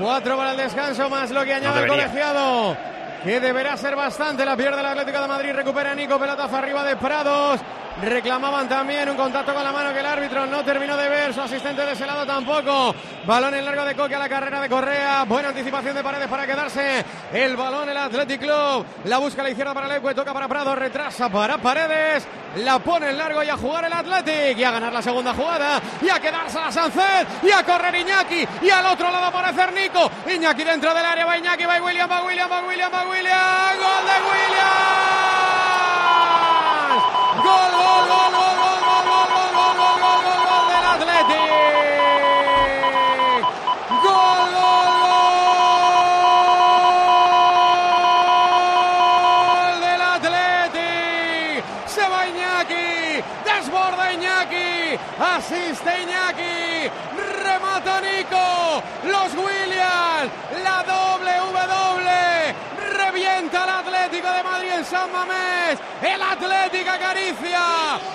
Cuatro para el descanso, más lo que añade el colegiado. Que deberá ser bastante. La pierde el Atlético de Madrid. Recupera Nico. Pelotazo arriba de Prados. Reclamaban también un contacto con la mano que el árbitro no terminó de ver. Su asistente de ese lado tampoco. Balón en largo de Coque a la carrera de Correa. Buena anticipación de Paredes para quedarse. El balón el Athletic Club. La busca a la izquierda para Leque. Toca para Prado. Retrasa para Paredes. La pone en largo y a jugar el Athletic. Y a ganar la segunda jugada. Y a quedarse a Sancet. Y a correr Iñaki. Y al otro lado aparecer Nico. Iñaki dentro del área. Va Iñaki. Va William. Va William. Va William. Va William. Gol de asiste Iñaki, remata Nico, los Williams, la doble W, revienta el Atlético de Madrid en San Mamés. El Atlético acaricia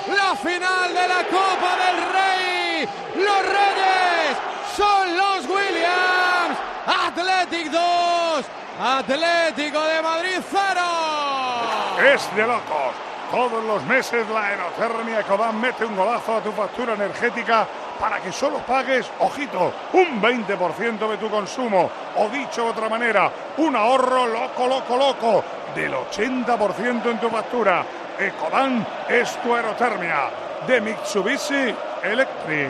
la final de la Copa del Rey. Los Reyes son los Williams. Atlético 2, Atlético de Madrid 0. Es de locos. Todos los meses la aerotermia Ecodan mete un golazo a tu factura energética para que solo pagues, ojito, un 20% de tu consumo. O dicho de otra manera, un ahorro loco, loco, loco del 80% en tu factura. Ecodan es tu aerotermia de Mitsubishi Electric.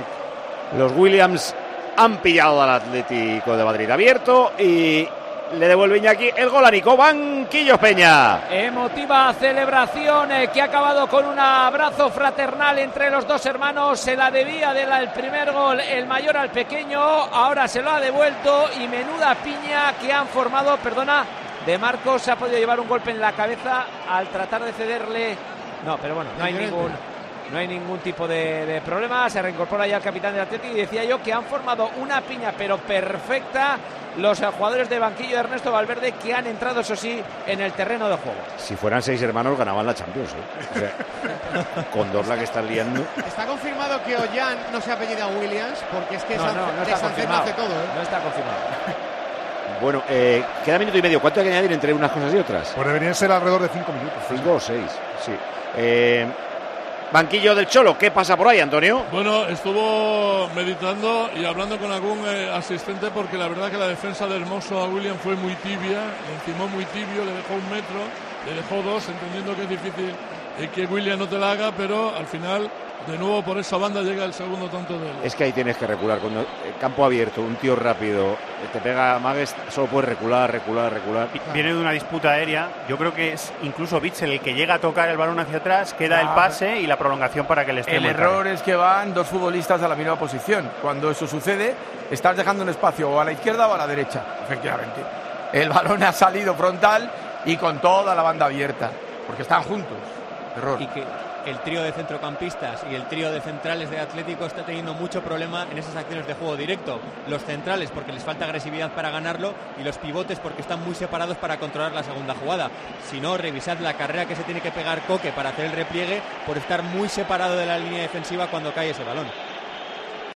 Los Williams han pillado al Atlético de Madrid abierto y le devuelve Iñaki el gol a Nico Banquillos Peña. Emotiva celebración eh, que ha acabado con un abrazo fraternal entre los dos hermanos. Se la debía del primer gol el mayor al pequeño. Ahora se lo ha devuelto y menuda piña que han formado, perdona, de Marcos. Se ha podido llevar un golpe en la cabeza al tratar de cederle. No, pero bueno, no hay ningún. No hay ningún tipo de, de problema. Se reincorpora ya el capitán del Atlético y decía yo que han formado una piña pero perfecta los jugadores de banquillo de Ernesto Valverde que han entrado, eso sí, en el terreno de juego. Si fueran seis hermanos ganaban la Champions. ¿eh? O sea, con dos la que están liando. Está confirmado que Ollán no se apellida Williams porque es que No, San- no, no está confirmado. hace todo. ¿eh? No está confirmado. Bueno, eh, queda minuto y medio. ¿Cuánto hay que añadir entre unas cosas y otras? Pues deberían ser alrededor de cinco minutos. Cinco o seis, sí. Eh, banquillo del Cholo, ¿qué pasa por ahí, Antonio? Bueno, estuvo meditando y hablando con algún eh, asistente porque la verdad que la defensa de Hermoso a William fue muy tibia, le encimó muy tibio, le dejó un metro, le dejó dos, entendiendo que es difícil eh, que William no te la haga, pero al final, de nuevo por esa banda llega el segundo tanto de él. Es que ahí tienes que recular. Cuando eh, campo abierto, un tío rápido, eh, te pega Magues, solo puedes recular, recular, recular. Viene de una disputa aérea. Yo creo que es incluso Bitzel el que llega a tocar el balón hacia atrás, queda el Ah. pase y la prolongación para que el extremo. El error es que van dos futbolistas a la misma posición. Cuando eso sucede, estás dejando un espacio o a la izquierda o a la derecha, efectivamente. El balón ha salido frontal y con toda la banda abierta, porque están juntos. Y que el trío de centrocampistas y el trío de centrales de Atlético está teniendo mucho problema en esas acciones de juego directo. Los centrales porque les falta agresividad para ganarlo y los pivotes porque están muy separados para controlar la segunda jugada. Si no, revisad la carrera que se tiene que pegar Coque para hacer el repliegue por estar muy separado de la línea defensiva cuando cae ese balón.